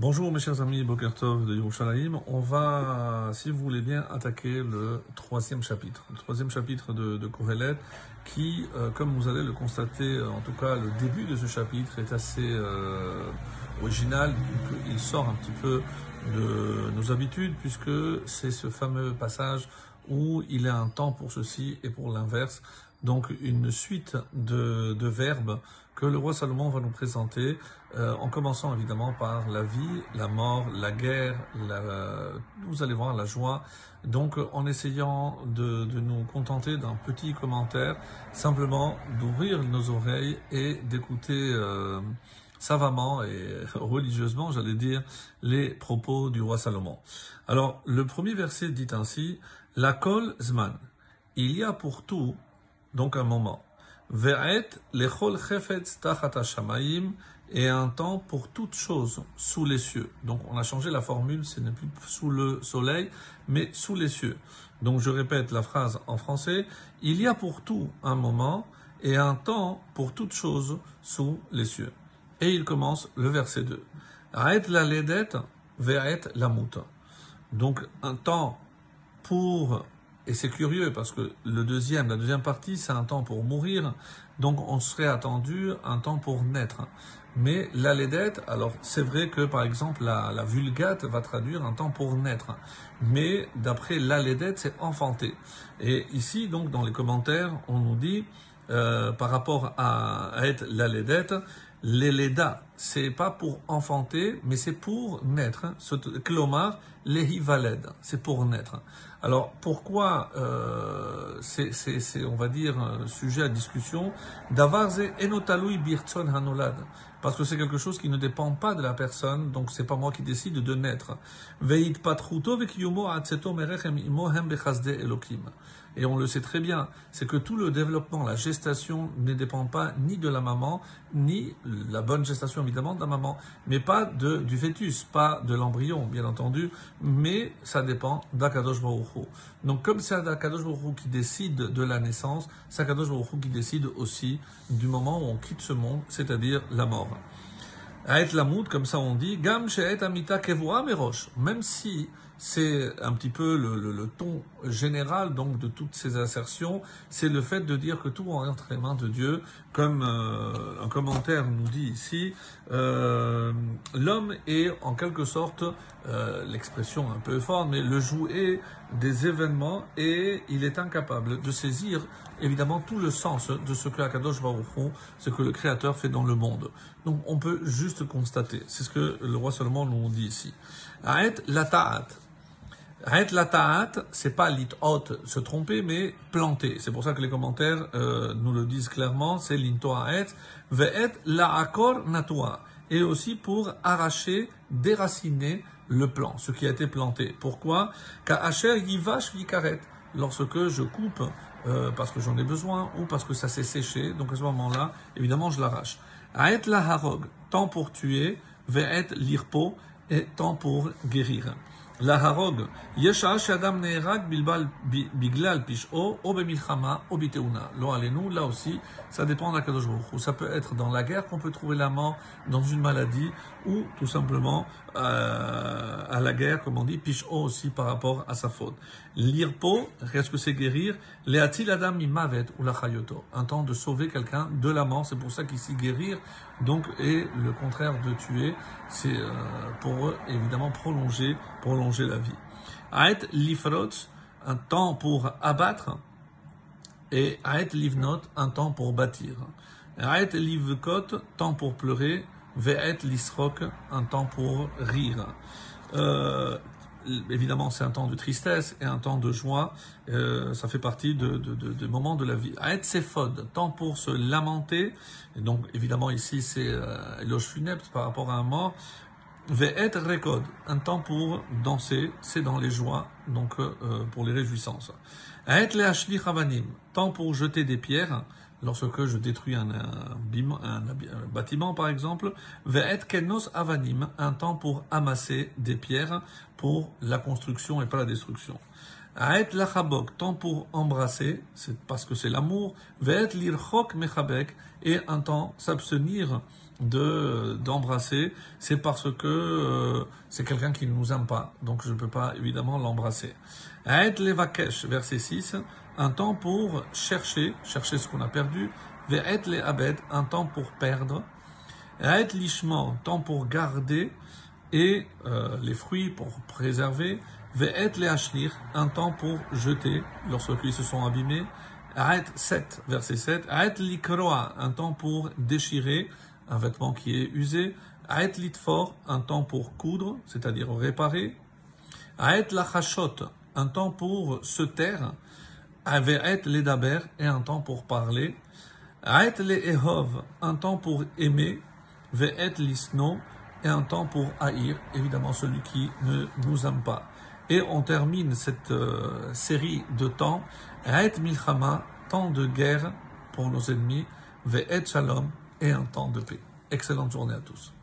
Bonjour mes chers amis Bokertov de Yerushalayim. On va, si vous voulez bien, attaquer le troisième chapitre. Le troisième chapitre de, de qui, euh, comme vous allez le constater, euh, en tout cas le début de ce chapitre est assez euh, original. Il sort un petit peu de nos habitudes puisque c'est ce fameux passage où il y a un temps pour ceci et pour l'inverse. Donc une suite de, verbes que le roi Salomon va nous présenter, euh, en commençant évidemment par la vie, la mort, la guerre, vous allez voir la joie. Donc en essayant de, de nous contenter d'un petit commentaire, simplement d'ouvrir nos oreilles et d'écouter euh, savamment et religieusement, j'allais dire, les propos du roi Salomon. Alors le premier verset dit ainsi, la kol zman, il y a pour tout donc un moment. Ve'et lechol chefetz tachat shamayim et un temps pour toute chose sous les cieux. Donc on a changé la formule, ce n'est plus sous le soleil, mais sous les cieux. Donc je répète la phrase en français, il y a pour tout un moment et un temps pour toute chose sous les cieux. Et il commence le verset 2. Aet la ledet ve'et la. Donc un temps pour et c'est curieux parce que le deuxième, la deuxième partie, c'est un temps pour mourir, donc on serait attendu un temps pour naître. Mais la laidette, alors c'est vrai que par exemple la, vulgate va traduire un temps pour naître, mais d'après la c'est enfanter. Et ici, donc dans les commentaires, on nous dit euh, par rapport à, être la les leda, c'est pas pour enfanter, mais c'est pour naître. Klomar, lehi valed, c'est pour naître. Alors pourquoi euh, c'est, on va dire, un sujet à discussion? Davarze enotalui birtson hanolad. Parce que c'est quelque chose qui ne dépend pas de la personne, donc c'est pas moi qui décide de naître. Et on le sait très bien, c'est que tout le développement, la gestation ne dépend pas ni de la maman, ni la bonne gestation évidemment de la maman, mais pas de, du fœtus, pas de l'embryon bien entendu, mais ça dépend d'Akadosh Baruch Donc comme c'est Akadosh Baruch qui décide de la naissance, c'est Akadosh Baruch qui décide aussi du moment où on quitte ce monde, c'est-à-dire la mort. Aet Lamoud, comme ça on dit, Gam Sheet Amita Kevua même si c'est un petit peu le, ton général donc de toutes ces assertions, c'est le fait de dire que tout entre les mains de Dieu, comme euh, un commentaire nous dit ici, euh, l'homme est en quelque sorte, euh, l'expression un peu forte, mais le jouet des événements et il est incapable de saisir évidemment tout le sens de ce que Akadosh Baruch ce que le Créateur fait dans le monde. Donc on peut juste constater, c'est ce que le roi Salomon nous dit ici. La. Aet la ta'at, c'est pas l'ithot, se tromper, mais planter. C'est pour ça que les commentaires euh, nous le disent clairement, c'est l'into aet, ve'et la akor natua. Et aussi pour arracher, déraciner le plant, ce qui a été planté. Pourquoi? Ka'asher yivash vikaret. Lorsque je coupe euh, parce que j'en ai besoin ou parce que ça s'est séché, donc à ce moment-là, évidemment, je l'arrache. Aet la harog, temps pour tuer, ve'et l'irpo, et temps pour guérir. La harog, yesha shadam ne'erag bilbal biglal pish'o, o bemilchama, o biteuna. Lo alenu, là aussi, ça dépend d'Akadosh Baruch Ça peut être dans la guerre qu'on peut trouver la mort, dans une maladie, ou tout simplement euh, à la guerre, comme on dit, pish'o aussi par rapport à sa faute. L'irpo, qu'est-ce que c'est guérir? Leatil adam mavet ou la. Un temps de sauver quelqu'un de la mort, c'est pour ça qu'ici guérir, donc, est le contraire de tuer, c'est euh, pour évidemment prolonger, prolonger la vie. Aet lifrot, un temps pour abattre, et Aet livnot, un temps pour bâtir. Aet livkot, temps pour pleurer, Ve'et lisrok, un temps pour rire. Euh, évidemment, c'est un temps de tristesse et un temps de joie. Euh, ça fait partie de, de, de, moments de la vie. Aet sephod, temps pour se lamenter. Et donc, évidemment, ici, c'est euh, éloge funèbre par rapport à un mort. Ve'et rekod, un temps pour danser, c'est dans les joies, donc euh, pour les réjouissances. Aet le'ashli chavanim, temps pour jeter des pierres lorsque je détruis un, un, bâtiment, par exemple, ve'et kenos avanim, un temps pour amasser des pierres pour la construction et pas la destruction. Aet lachabok, temps pour embrasser, c'est parce que c'est l'amour. Ve'et lirchok mechabek, et un temps s'abstenir de d'embrasser, c'est parce que euh, c'est quelqu'un qui ne nous aime pas. Donc je ne peux pas évidemment l'embrasser. Aet levakesh, verset 6, un temps pour chercher, chercher ce qu'on a perdu. Ve'et le abed, un temps pour perdre. Aet lishman, temps pour garder et euh, les fruits pour préserver. Ve'et le ashlir, un temps pour jeter lorsque se sont abîmés. Aet 7, verset 7. Aet likroa, un temps pour déchirer un vêtement qui est usé. Aet litfor, un temps pour coudre, c'est-à-dire réparer. Aet lachashot, un temps pour se taire. Aveet ledaber, et un temps pour parler. Aet le ehov, un temps pour aimer. Ve'et lisno, et un temps pour haïr, évidemment celui qui ne nous aime pas. Et on termine cette euh, série de temps. Aet milchama, temps de guerre pour nos ennemis. Ve'et shalom, et un temps de paix. Excellente journée à tous.